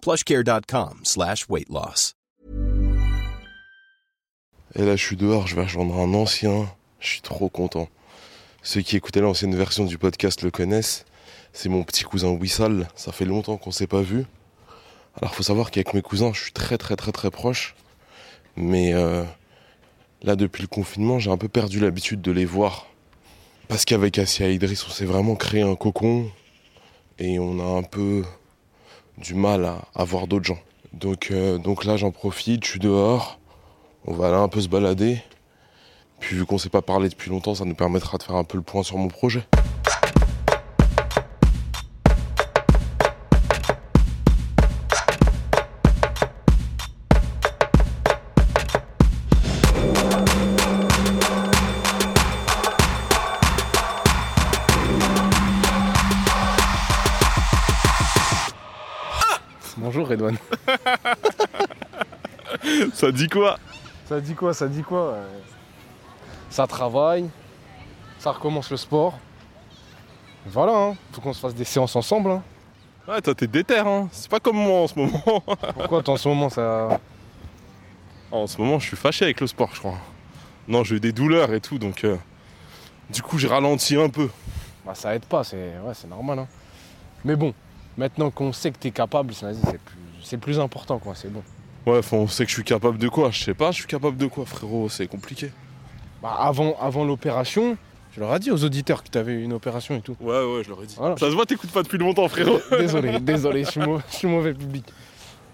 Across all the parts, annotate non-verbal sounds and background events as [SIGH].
plushcare.com slash weight loss. Et là, je suis dehors, je vais rejoindre un ancien. Je suis trop content. Ceux qui écoutaient l'ancienne version du podcast le connaissent. C'est mon petit cousin Wissal. Ça fait longtemps qu'on s'est pas vu. Alors, faut savoir qu'avec mes cousins, je suis très, très, très, très proche. Mais euh, là, depuis le confinement, j'ai un peu perdu l'habitude de les voir. Parce qu'avec Assia et Idriss, on s'est vraiment créé un cocon. Et on a un peu du mal à, à voir d'autres gens. Donc, euh, donc là, j'en profite, je suis dehors. On va aller un peu se balader. Puis vu qu'on s'est pas parlé depuis longtemps, ça nous permettra de faire un peu le point sur mon projet. Ça dit quoi Ça dit quoi Ça dit quoi Ça travaille, ça recommence le sport. Voilà, hein. faut qu'on se fasse des séances ensemble. hein. Ouais, toi t'es déter, hein. C'est pas comme moi en ce moment. [LAUGHS] Pourquoi toi, en ce moment ça. en ce moment, je suis fâché avec le sport, je crois. Non, j'ai eu des douleurs et tout, donc euh, du coup, j'ai ralenti un peu. Bah, ça aide pas, c'est ouais, normal. hein. Mais bon, maintenant qu'on sait que t'es capable, c'est plus... plus important quoi, c'est bon. Ouais, on sait que je suis capable de quoi Je sais pas, je suis capable de quoi, frérot C'est compliqué. Bah, avant avant l'opération, je leur ai dit aux auditeurs que t'avais une opération et tout. Ouais, ouais, je l'aurais dit. Voilà. Ça se voit, t'écoutes pas depuis longtemps, frérot. [LAUGHS] Désolé, désolé, je suis, mau- je suis mauvais public.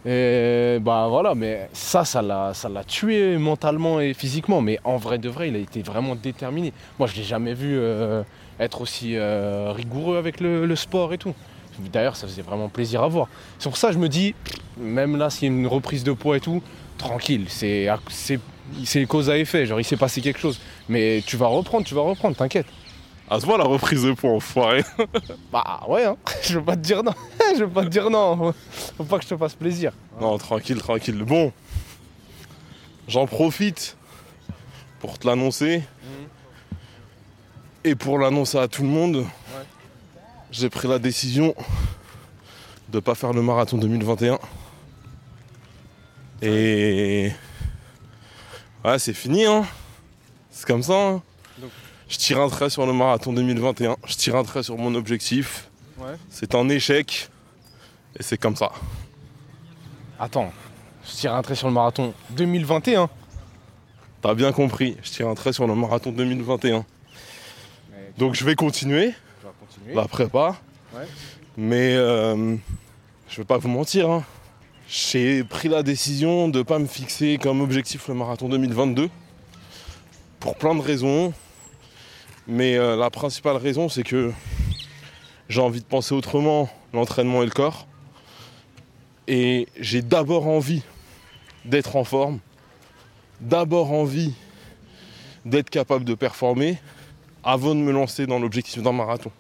Et bah voilà, mais ça, ça l'a, ça l'a tué mentalement et physiquement. Mais en vrai de vrai, il a été vraiment déterminé. Moi, je l'ai jamais vu euh, être aussi euh, rigoureux avec le, le sport et tout. D'ailleurs, ça faisait vraiment plaisir à voir. C'est pour ça que je me dis, même là, s'il y a une reprise de poids et tout, tranquille, c'est, c'est, c'est cause à effet. Genre, il s'est passé quelque chose. Mais tu vas reprendre, tu vas reprendre, t'inquiète. Ah, se voit la reprise de poids, enfoiré. [LAUGHS] Bah ouais, hein. [LAUGHS] je veux pas te dire non. [LAUGHS] je veux pas te dire non. Faut pas que je te fasse plaisir. Non, tranquille, tranquille. Bon, j'en profite pour te l'annoncer. Et pour l'annoncer à tout le monde, j'ai pris la décision de pas faire le marathon 2021. Et. Ouais, c'est fini, hein. C'est comme ça, hein. Donc- Je tire un trait sur le marathon 2021. Je tire un trait sur mon objectif. Ouais. C'est un échec. Et c'est comme ça. Attends, je tire un trait sur le marathon 2021. T'as bien compris, je tire un trait sur le marathon 2021. Donc je vais continuer Vais continuer. la prépa. Ouais. Mais euh, je vais pas vous mentir. hein. J'ai pris la décision de pas me fixer comme objectif le marathon 2022. Pour plein de raisons. Mais euh, la principale raison, c'est que j'ai envie de penser autrement l'entraînement et le corps. Et j'ai d'abord envie d'être en forme. D'abord envie d'être capable de performer avant de me lancer dans l'objectif d'un marathon.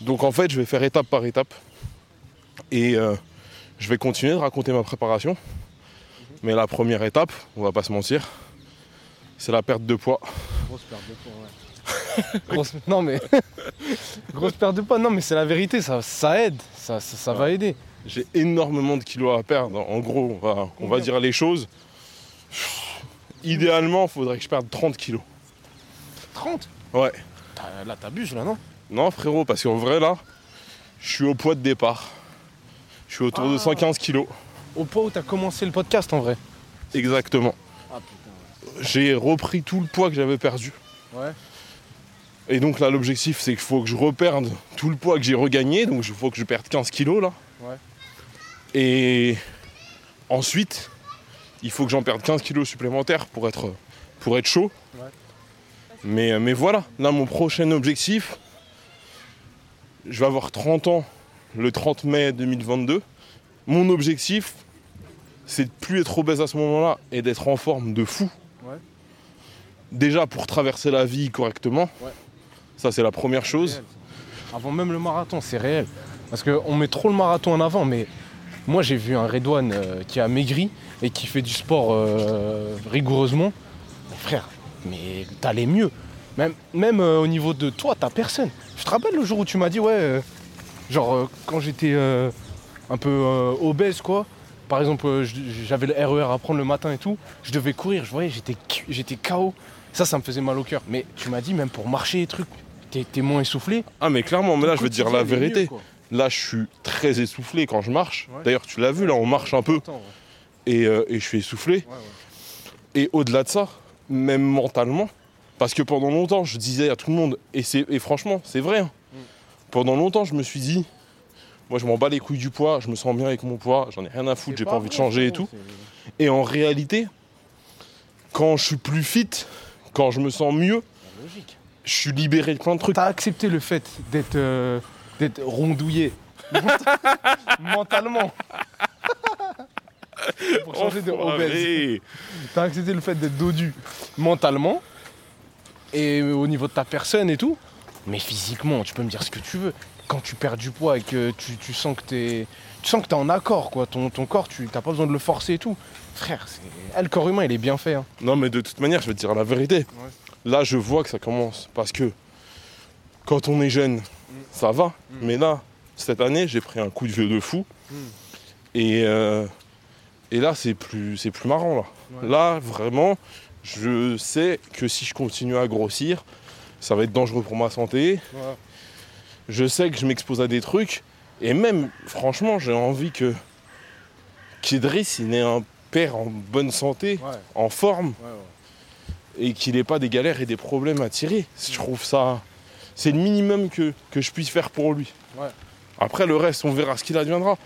Donc en fait, je vais faire étape par étape. Et euh, je vais continuer de raconter ma préparation. Mais la première étape, on va pas se mentir, c'est la perte de poids. Grosse perte de poids, ouais. [LAUGHS] Grosse- Non mais. [LAUGHS] Grosse perte de poids, non mais c'est la vérité, ça, ça aide, ça, ça, ça va aider. J'ai énormément de kilos à perdre. En gros, on va, on va Combien dire les choses. Idéalement, il faudrait que je perde 30 kilos. 30 Ouais. Là t'abuses là, non? Non, frérot, parce qu'en vrai, là, je suis au poids de départ. Je suis autour de Ah. 115 kilos. Au point où t'as commencé le podcast en vrai. Exactement. Ah. J'ai repris tout le poids que j'avais perdu. Ouais. Et donc là, l'objectif, c'est qu'il faut que je reperde tout le poids que j'ai regagné. Donc il faut que je perde 15 kilos là. Ouais. Et ensuite, il faut que j'en perde 15 kilos supplémentaires pour être, pour être chaud. Ouais. Mais, mais voilà, là, mon prochain objectif, je vais avoir 30 ans le 30 mai 2022. Mon objectif, c'est de plus être obèse à ce moment-là et d'être en forme de fou. Ouais. Déjà pour traverser la vie correctement. Ouais. Ça, c'est la première chose. Réel. Avant même le marathon, c'est réel. Parce qu'on met trop le marathon en avant, mais moi j'ai vu un Redouane euh, qui a maigri et qui fait du sport euh, rigoureusement. Mais frère, mais t'allais mieux. Même, même euh, au niveau de toi, t'as personne. Je te rappelle le jour où tu m'as dit, ouais, euh, genre euh, quand j'étais un peu obèse, quoi. Par exemple, j'avais le RER à prendre le matin et tout. Je devais courir, je voyais, j'étais j'étais KO. Ça, ça me faisait mal au cœur. Mais tu m'as dit, même pour marcher et trucs, t'es t'es moins essoufflé. Ah mais clairement, mais là je veux te dire la vérité. mieux. Là je suis très essoufflé quand je marche. Ouais. D'ailleurs tu l'as vu là, on marche un peu et, et je suis essoufflé. Ouais, ouais. Et au-delà de ça, même mentalement, parce que pendant longtemps je disais à tout le monde, et, c'est- et franchement c'est vrai, hein. Mm. pendant longtemps je me suis dit, moi je m'en bats les couilles du poids, je me sens bien avec mon poids, j'en ai rien à foutre, C'est j'ai pas envie de changer et tout. c'est- Et en réalité, quand je suis plus fit, quand je me sens mieux, je suis libéré de plein de trucs. T'as accepté le fait d'être euh, d'être rondouillé [LAUGHS] mentalement. [LAUGHS] Pour changer de obèse. T'as accepté le fait d'être dodu mentalement et au niveau de ta personne et tout. Mais physiquement, tu peux me dire ce que tu veux. Quand tu perds du poids et que tu, tu sens que t'es tu sens que t'es en accord quoi, ton, ton corps, tu t'as pas besoin de le forcer et tout. Frère, c'est- ah, le corps humain il est bien fait. hein. Non, mais de toute manière, je vais te dire la vérité. Là, je vois que ça commence. Parce que quand on est jeune, ça va. Mais là, cette année, j'ai pris un coup de vieux de fou. Mm. Et, euh, et là, c'est plus, c'est plus marrant. Là. Ouais. là, vraiment, je sais que si je continue à grossir, ça va être dangereux pour ma santé. Je sais que je m'expose à des trucs. Et même, franchement, j'ai envie que qu'Idriss, il ait un père en bonne santé, Ouais, en forme ouais, ouais. et qu'il n'ait pas des galères et des problèmes à tirer. Je trouve ça. C'est le minimum que, que je puisse faire pour lui. Après, le reste, on verra ce qu'il adviendra.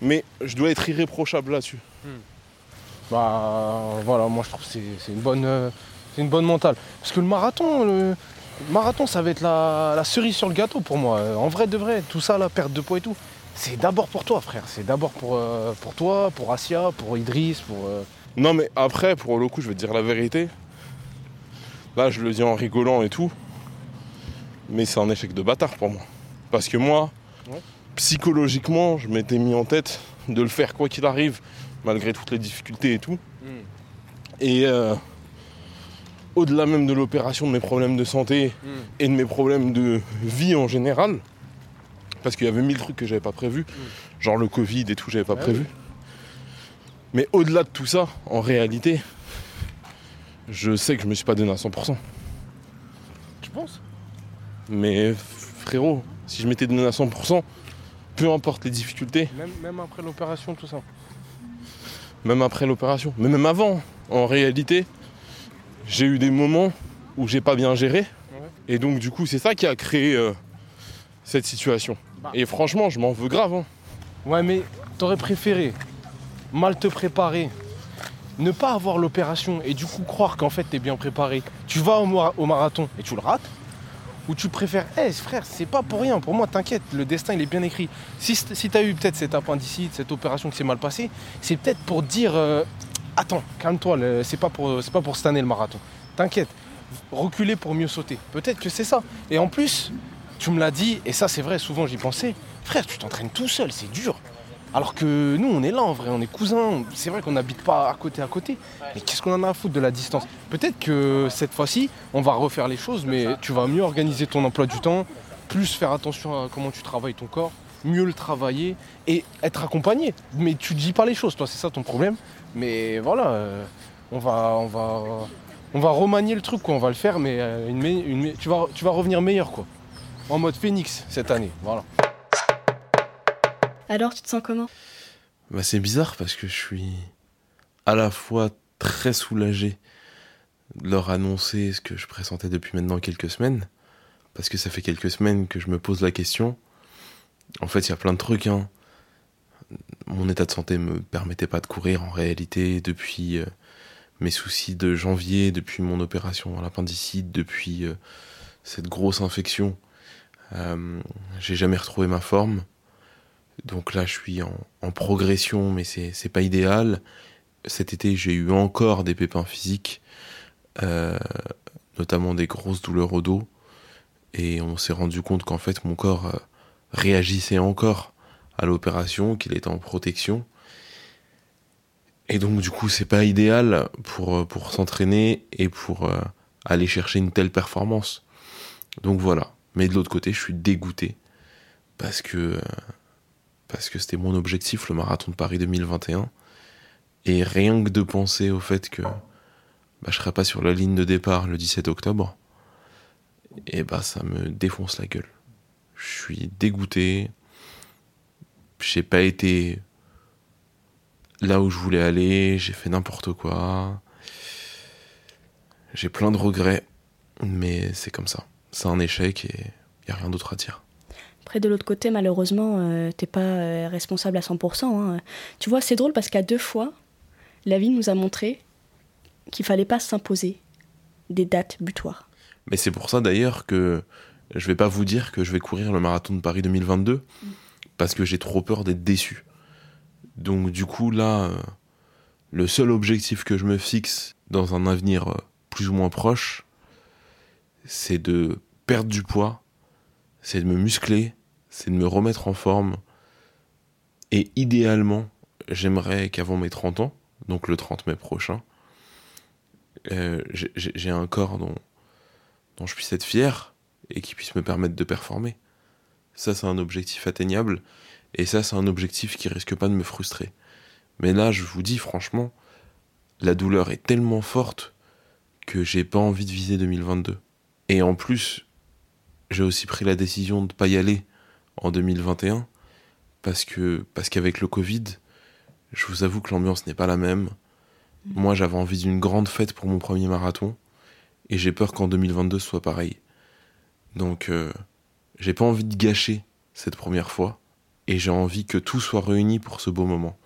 Mais je dois être irréprochable là-dessus. Bah voilà, moi je trouve que c'est une bonne euh, une bonne mentale. Parce que le marathon, le, le marathon ça va être la, la cerise sur le gâteau pour moi. En vrai de vrai, tout ça, la perte de poids et tout, c'est d'abord pour toi frère. C'est d'abord pour, euh, pour toi, pour Asia, pour Idriss, pour. euh, Non, mais après, pour le coup, je vais te dire la vérité. Là, je le dis en rigolant et tout. Mais c'est un échec de bâtard pour moi. Parce que moi, Ouais. psychologiquement, je m'étais mis en tête de le faire quoi qu'il arrive, malgré toutes les difficultés et tout. Et euh, au-delà même de l'opération, de mes problèmes de santé et de mes problèmes de vie en général, parce qu'il y avait mille trucs que j'avais pas prévus, genre le Covid et tout, j'avais pas Ouais, prévu. Mais au-delà de tout ça, en réalité, je sais que je me suis pas donné à 100%. Tu penses? Mais frérot, si je m'étais donné à 100%, peu importe les difficultés, même, même après l'opération, tout ça. Même après l'opération, mais même avant, en réalité, j'ai eu des moments où j'ai pas bien géré. Et donc du coup, c'est ça qui a créé euh, cette situation. Bah. Et franchement, je m'en veux grave. hein. Ouais, mais t'aurais préféré mal te préparer, ne pas avoir l'opération et du coup croire qu'en fait t'es bien préparé. Tu vas au, mara- au marathon et tu le rates Ou tu préfères, hé frère, c'est pas pour rien, pour moi t'inquiète, le destin il est bien écrit. Si, t'as eu peut-être cette appendicite, cette opération qui s'est mal passée, c'est peut-être pour dire, euh, attends, calme-toi, c'est pas, pour- pas pour cette année le marathon. T'inquiète, reculer pour mieux sauter. Peut-être que c'est ça. Et en plus, tu me l'as dit, et ça c'est vrai, souvent j'y pensais, frère, tu t'entraînes tout seul, c'est dur. Alors que nous, on est là en vrai, on est cousins. C'est vrai qu'on n'habite pas à côté à côté. Mais qu'est-ce qu'on en a à foutre de la distance? Peut-être que cette fois-ci, on va refaire les choses, mais tu vas mieux organiser ton emploi du temps, plus faire attention à comment tu travailles ton corps, mieux le travailler et être accompagné. Mais tu dis pas les choses, toi, c'est ça ton problème. Mais voilà, euh, on va, on va, on va remanier le truc, quoi. On va le faire, mais euh, une, une tu vas, tu vas revenir meilleur, quoi. En mode phénix cette année, voilà. Alors, tu te sens comment? Bah, c'est bizarre parce que je suis à la fois très soulagé de leur annoncer ce que je pressentais depuis maintenant quelques semaines, parce que ça fait quelques semaines que je me pose la question. En fait, il y a plein de trucs. Hein. Mon état de santé me permettait pas de courir en réalité depuis euh, mes soucis de janvier, depuis mon opération à l'appendicite, depuis euh, cette grosse infection. Euh, j'ai jamais retrouvé ma forme. Donc là, je suis en, progression, mais c'est pas idéal. Cet été, j'ai eu encore des pépins physiques, euh, notamment des grosses douleurs au dos. Et on s'est rendu compte qu'en fait, mon corps euh, réagissait encore à l'opération, qu'il était en protection. Et donc, du coup, c'est pas idéal pour, euh, pour s'entraîner et pour aller chercher une telle performance. Donc voilà. Mais de l'autre côté, je suis dégoûté parce que parce que c'était mon objectif, le marathon de Paris 2021. Et rien que de penser au fait que bah, je serai pas sur la ligne de départ le 17 octobre, et bah ça me défonce la gueule. Je suis dégoûté. J'ai pas été là où je voulais aller, j'ai fait n'importe quoi. J'ai plein de regrets, mais c'est comme ça. C'est un échec et y a rien d'autre à dire. Après, de l'autre côté, malheureusement, euh, t'es pas euh, responsable à 100%. hein. Tu vois, c'est drôle parce qu'à deux fois, la vie nous a montré qu'il fallait pas s'imposer des dates butoirs. Mais c'est pour ça d'ailleurs que je vais pas vous dire que je vais courir le marathon de Paris 2022 parce que j'ai trop peur d'être déçu. Donc du coup là, euh, le seul objectif que je me fixe dans un avenir euh, plus ou moins proche, c'est de perdre du poids, c'est de me muscler, c'est de me remettre en forme. Et idéalement, j'aimerais qu'avant mes 30 ans, donc le 30 mai prochain, euh, j'ai- un corps dont, dont je puisse être fier et qui puisse me permettre de performer. Ça, c'est un objectif atteignable. Et ça, c'est un objectif qui risque pas de me frustrer. Mais là, je vous dis franchement, la douleur est tellement forte que j'ai pas envie de viser 2022. Et en plus, j'ai aussi pris la décision de pas y aller en 2021 parce que parce qu'avec le Covid, je vous avoue que l'ambiance n'est pas la même. Moi, j'avais envie d'une grande fête pour mon premier marathon et j'ai peur qu'en 2022 ce soit pareil. Donc, euh, j'ai pas envie de gâcher cette première fois et j'ai envie que tout soit réuni pour ce beau moment.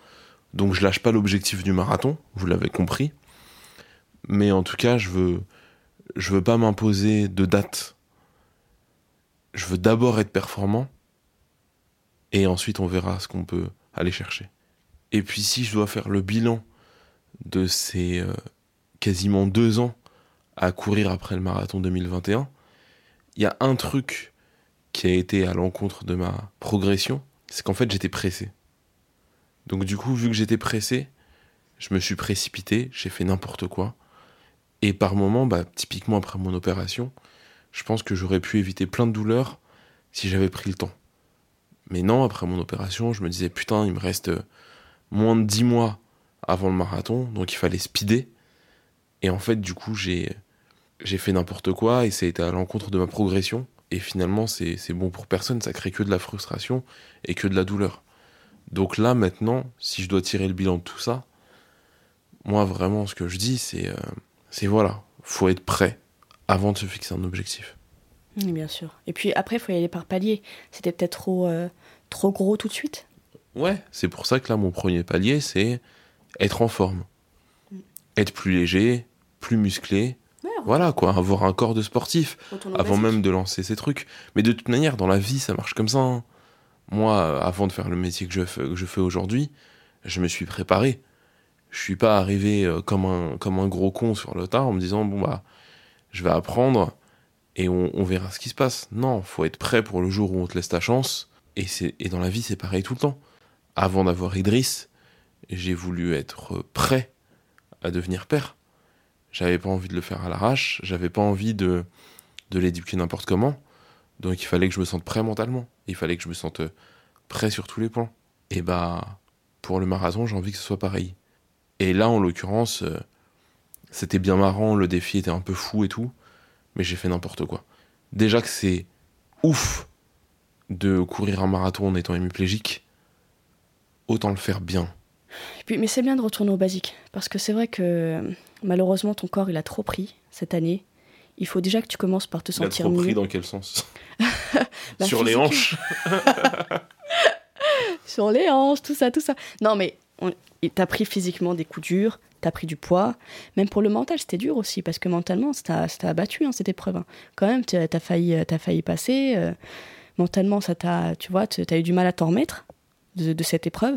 Donc, je lâche pas l'objectif du marathon, vous l'avez compris, mais en tout cas, je veux, je veux pas m'imposer de date. Je veux d'abord être performant et ensuite on verra ce qu'on peut aller chercher. Et puis, si je dois faire le bilan de ces euh, quasiment deux ans à courir après le marathon 2021, il y a un truc qui a été à l'encontre de ma progression, c'est qu'en fait j'étais pressé. Donc du coup, vu que j'étais pressé, je me suis précipité, j'ai fait n'importe quoi. Et par moments, bah, typiquement après mon opération, je pense que j'aurais pu éviter plein de douleurs si j'avais pris le temps. Mais non, après mon opération, je me disais putain, il me reste euh, moins de 10 mois avant le marathon, donc il fallait speeder. Et en fait, du coup, j'ai j'ai fait n'importe quoi et ça a été à l'encontre de ma progression. Et finalement, c'est c'est bon pour personne, ça crée que de la frustration et que de la douleur. Donc là, maintenant, si je dois tirer le bilan de tout ça, moi, vraiment, ce que je dis, c'est euh, c'est voilà, faut être prêt avant de se fixer un objectif. Oui, bien sûr. Et puis après, il faut y aller par palier. C'était peut-être trop, euh, trop gros tout de suite. Ouais, c'est pour ça que là, mon premier palier, c'est être en forme. Être plus léger, plus musclé. Voilà, quoi, avoir un corps de sportif. avant même de lancer ces trucs. Mais de toute manière, dans la vie, ça marche comme ça. hein. Moi, euh, avant de faire le métier que je fais, que je fais aujourd'hui, je me suis préparé. Je suis pas arrivé euh, comme un, comme un gros con sur le tas en me disant, bon, bah, je vais apprendre et on, verra ce qui se passe. Non, faut être prêt pour le jour où on te laisse ta chance. Et, et dans la vie, c'est pareil tout le temps. Avant d'avoir Idriss, j'ai voulu être prêt à devenir père. J'avais pas envie de le faire à l'arrache, j'avais pas envie de, de l'éduquer n'importe comment. Donc il fallait que je me sente prêt mentalement. Il fallait que je me sente prêt sur tous les plans. Et bah, pour le marathon, j'ai envie que ce soit pareil. Et là, en l'occurrence, euh, c'était bien marrant, le défi était un peu fou et tout, mais j'ai fait n'importe quoi. Déjà que c'est ouf de courir un marathon en étant hémiplégique, autant le faire bien. Et puis, mais c'est bien de retourner au basique. Parce que c'est vrai que malheureusement, ton corps, il a trop pris cette année. Il faut déjà que tu commences par te Il a sentir trop mieux. pris dans quel sens? [LAUGHS] Bah, Sur les hanches. [LAUGHS] Sur les hanches, tout ça, tout ça. Non, mais on- t'as pris physiquement des coups durs, t'as pris du poids. Même pour le mental, c'était dur aussi, parce que mentalement, ça t'a abattu, hein, cette épreuve. hein. Quand même, t'as failli, euh, failli passer. euh, mentalement, ça t'a, tu vois, t'as eu du mal à t'en remettre de, cette épreuve.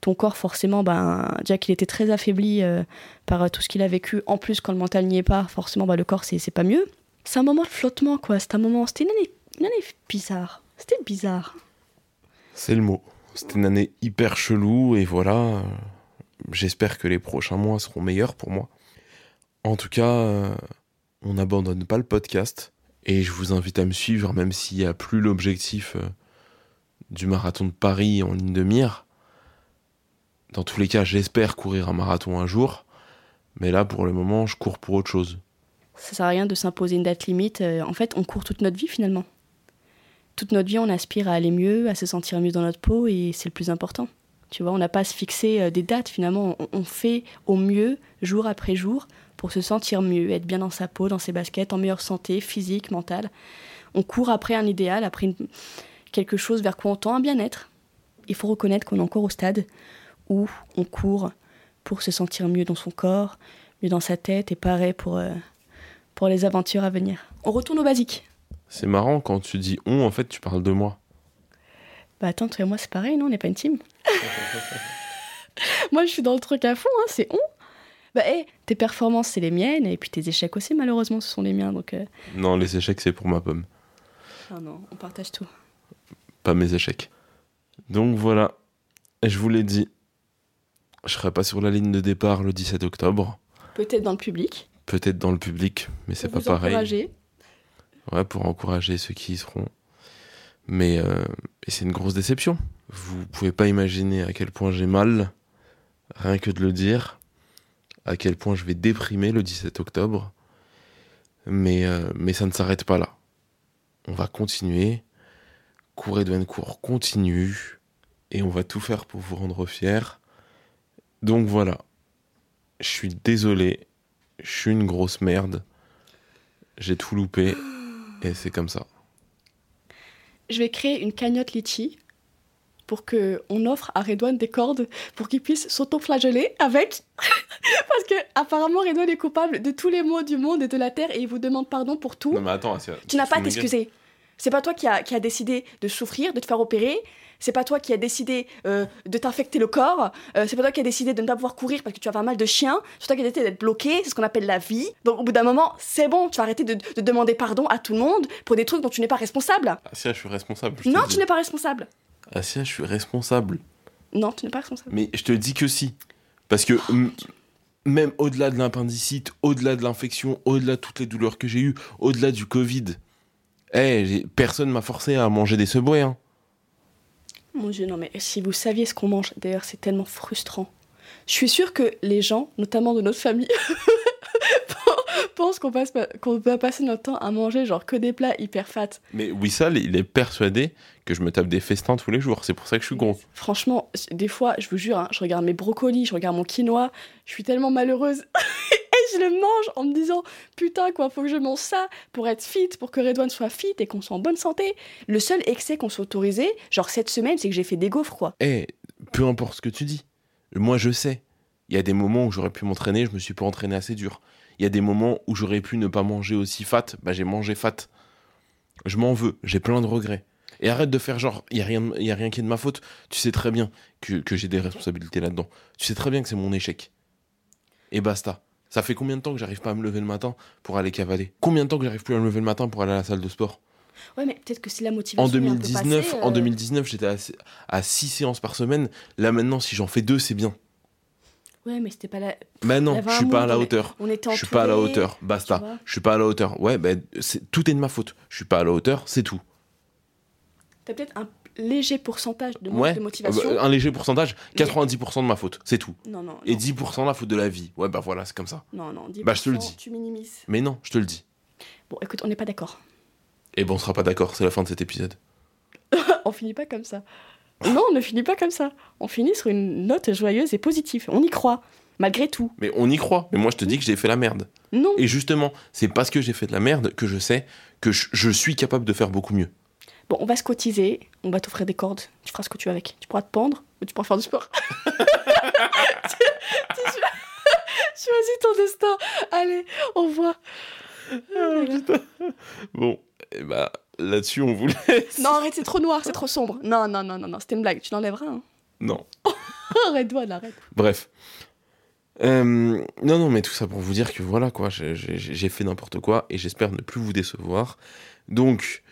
Ton corps, forcément, ben, déjà qu'il était très affaibli euh, par tout ce qu'il a vécu. En plus, quand le mental n'y est pas, forcément, ben, le corps, c'est pas mieux. C'est un moment de flottement, quoi. C'est un moment, c'était une année, une année bizarre. C'était bizarre. C'est le mot. C'était une année hyper chelou et voilà. J'espère que les prochains mois seront meilleurs pour moi. En tout cas, euh, on n'abandonne pas le podcast et je vous invite à me suivre même s'il n'y a plus l'objectif euh, du marathon de Paris en ligne de mire. Dans tous les cas, j'espère courir un marathon un jour. Mais là, pour le moment, je cours pour autre chose. Ça sert à rien de s'imposer une date limite. Euh, En fait, on court toute notre vie finalement. Toute notre vie, on aspire à aller mieux, à se sentir mieux dans notre peau et c'est le plus important. Tu vois, on n'a pas à se fixer euh, des dates finalement. On, fait au mieux jour après jour pour se sentir mieux, être bien dans sa peau, dans ses baskets, en meilleure santé physique, mentale. On court après un idéal, après quelque chose vers quoi on tend un bien-être. Il faut reconnaître qu'on est encore au stade où on court pour se sentir mieux dans son corps, mieux dans sa tête et pareil pour, euh, pour les aventures à venir. On retourne au basique. C'est marrant quand tu dis on, en fait, tu parles de moi. Bah attends, toi et moi c'est pareil, non On n'est pas une team [LAUGHS] Moi je suis dans le truc à fond, hein, c'est on. Bah hé, tes performances c'est les miennes et puis tes échecs aussi malheureusement ce sont les miens donc... euh, Non, les échecs, c'est pour ma pomme. Ah non, on partage tout. pas mes échecs. Donc voilà, je vous l'ai dit, je serai pas sur la ligne de départ le 17 octobre, Peut-être dans le public. peut-être dans le public, mais c'est pour pas vous pareil. encourager. Ouais, pour encourager ceux qui y seront. Mais euh, c'est une grosse déception. Vous pouvez pas imaginer à quel point j'ai mal, rien que de le dire, à quel point je vais déprimer le 17 octobre. Mais, euh, mais ça ne s'arrête pas là. On va continuer. Cours et cours continue. Et on va tout faire pour vous rendre fiers. Donc voilà. Je suis désolé. Je suis une grosse merde. J'ai tout loupé. Et c'est comme ça. Je vais créer une cagnotte litchi pour que on offre à Redouane des cordes pour qu'il puisse s'auto-flageller avec. [LAUGHS] Parce que apparemment Redouane est coupable de tous les maux du monde et de la terre et il vous demande pardon pour tout. Non mais attends, Tu n'as pas à t'excuser. C'est pas toi qui a, qui a décidé de souffrir, de te faire opérer. C'est pas toi qui a décidé euh, de t'infecter le corps. Euh, c'est pas toi qui a décidé de ne pas pouvoir courir parce que tu avais un mal de chien. C'est toi qui a décidé d'être bloqué. C'est ce qu'on appelle la vie. Donc au bout d'un moment, c'est bon. Tu vas arrêter de, de demander pardon à tout le monde pour des trucs dont tu n'es pas responsable. Asia, je suis responsable. je Non, tu n'es pas responsable. Asia, je suis responsable. Non, tu n'es pas responsable. Mais je te dis que si. Parce que même au-delà de l'appendicite, au-delà de l'infection, au-delà de toutes les douleurs que j'ai eues, au-delà du Covid, eh, j'ai- personne m'a forcé à manger des Subway. Hein. Mon Dieu, non, mais si vous saviez ce qu'on mange, d'ailleurs, c'est tellement frustrant. Je suis sûre que les gens, notamment de notre famille, [LAUGHS] pensent qu'on passe pas- qu'on va passer notre temps à manger genre que des plats hyper fat. Mais Wissal, il est persuadé que je me tape des festins tous les jours. C'est pour ça que je suis gros. Franchement, des fois, je vous jure, hein, je regarde mes brocolis, je regarde mon quinoa, je suis tellement malheureuse. [LAUGHS] je le mange en me disant, putain, quoi, faut que je mange ça pour être fit, pour que Redouane soit fit et qu'on soit en bonne santé. Le seul excès qu'on s'est autorisé, genre cette semaine, c'est que j'ai fait des gaufres, quoi. Eh, peu importe ce que tu dis. Moi, je sais. Il y a des moments où j'aurais pu m'entraîner, je me suis pas entraîné assez dur. Il y a des moments où j'aurais pu ne pas manger aussi fat, bah j'ai mangé fat. Je m'en veux, j'ai plein de regrets. Et arrête de faire genre, il y a rien, y a rien qui est de ma faute. Tu sais très bien que, que j'ai des responsabilités là-dedans. Tu sais très bien que c'est mon échec. Et basta. Ça fait combien de temps que j'arrive pas à me lever le matin pour aller cavaler? Combien de temps que j'arrive plus à me lever le matin pour aller à la salle de sport? Ouais, mais peut-être que si la motivation en est un peu 2019, passée, en euh, 2019, j'étais à, à 6 séances par semaine. Là maintenant, si j'en fais deux, c'est bien. Ouais, mais c'était pas la. Maintenant, Il y avait je suis pas à la hauteur. On était Je suis pas à la hauteur. Basta. Je suis pas à la hauteur. Ouais, ben c'est- tout est de ma faute. Je suis pas à la hauteur, c'est tout. T'as peut-être un léger pourcentage de Ouais. de motivation. Euh, Un léger pourcentage, 90% de ma faute, c'est tout. Non, non. Et non. 10% la faute de la vie. Ouais, bah voilà, c'est comme ça. Non, non, 10%, Bah, je te le dis. Tu minimises. Mais non, je te le dis. Bon, écoute, on n'est pas d'accord. Et bon, on sera pas d'accord, c'est la fin de cet épisode. [LAUGHS] on finit pas comme ça. Non, on ne finit pas comme ça. On finit sur une note joyeuse et positive. On y croit, malgré tout. Mais on y croit. Mais moi, je te dis que j'ai fait la merde. Non. Et justement, c'est parce que j'ai fait de la merde que je sais que je, je suis capable de faire beaucoup mieux. Bon, on va se cotiser, on va t'offrir des cordes, tu feras ce que tu veux avec. Tu pourras te pendre ou tu pourras faire du sport. [LAUGHS] tu, tu- Choisis ton destin. Allez, on voit. Bon, et bah là-dessus, on vous laisse. [LAUGHS] Non, arrête, c'est trop noir, c'est trop sombre. Non, non, non, non, non, c'était une blague, tu l'enlèveras. Hein. Non. [LAUGHS] Arrête-toi, là, arrête. Bref. Euh, non, non, mais tout ça pour vous dire que voilà, quoi, j'ai fait n'importe quoi et j'espère ne plus vous décevoir. Donc,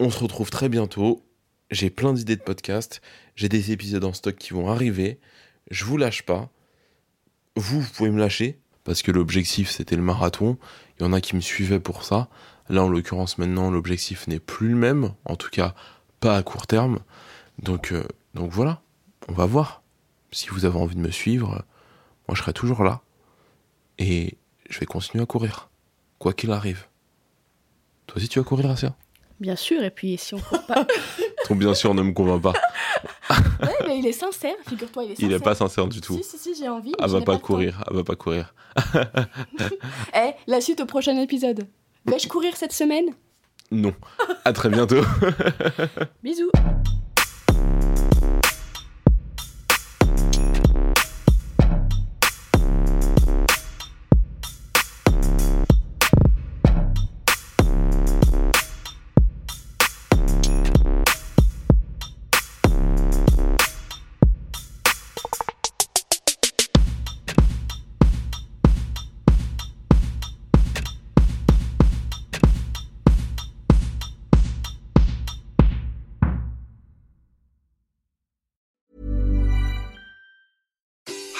on se retrouve très bientôt. J'ai plein d'idées de podcasts. J'ai des épisodes en stock qui vont arriver. Je vous lâche pas. Vous, vous pouvez me lâcher parce que l'objectif c'était le marathon. Il y en a qui me suivaient pour ça. Là, en l'occurrence, maintenant, l'objectif n'est plus le même. En tout cas, pas à court terme. Donc, euh, donc voilà, on va voir. Si vous avez envie de me suivre, moi je serai toujours là. Et je vais continuer à courir. Quoi qu'il arrive. Toi aussi tu vas courir, Asia? Bien sûr, et puis si on court pas. [LAUGHS] Ton bien sûr ne me convainc pas. [LAUGHS] ouais, mais il est sincère, figure-toi, il est sincère. Il est pas sincère du tout. Si, si, si, j'ai envie. mais Elle je va pas courir, elle va pas [LAUGHS] courir. Eh, la suite au prochain épisode. Vais-je courir cette semaine? Non. À très bientôt. Bisous.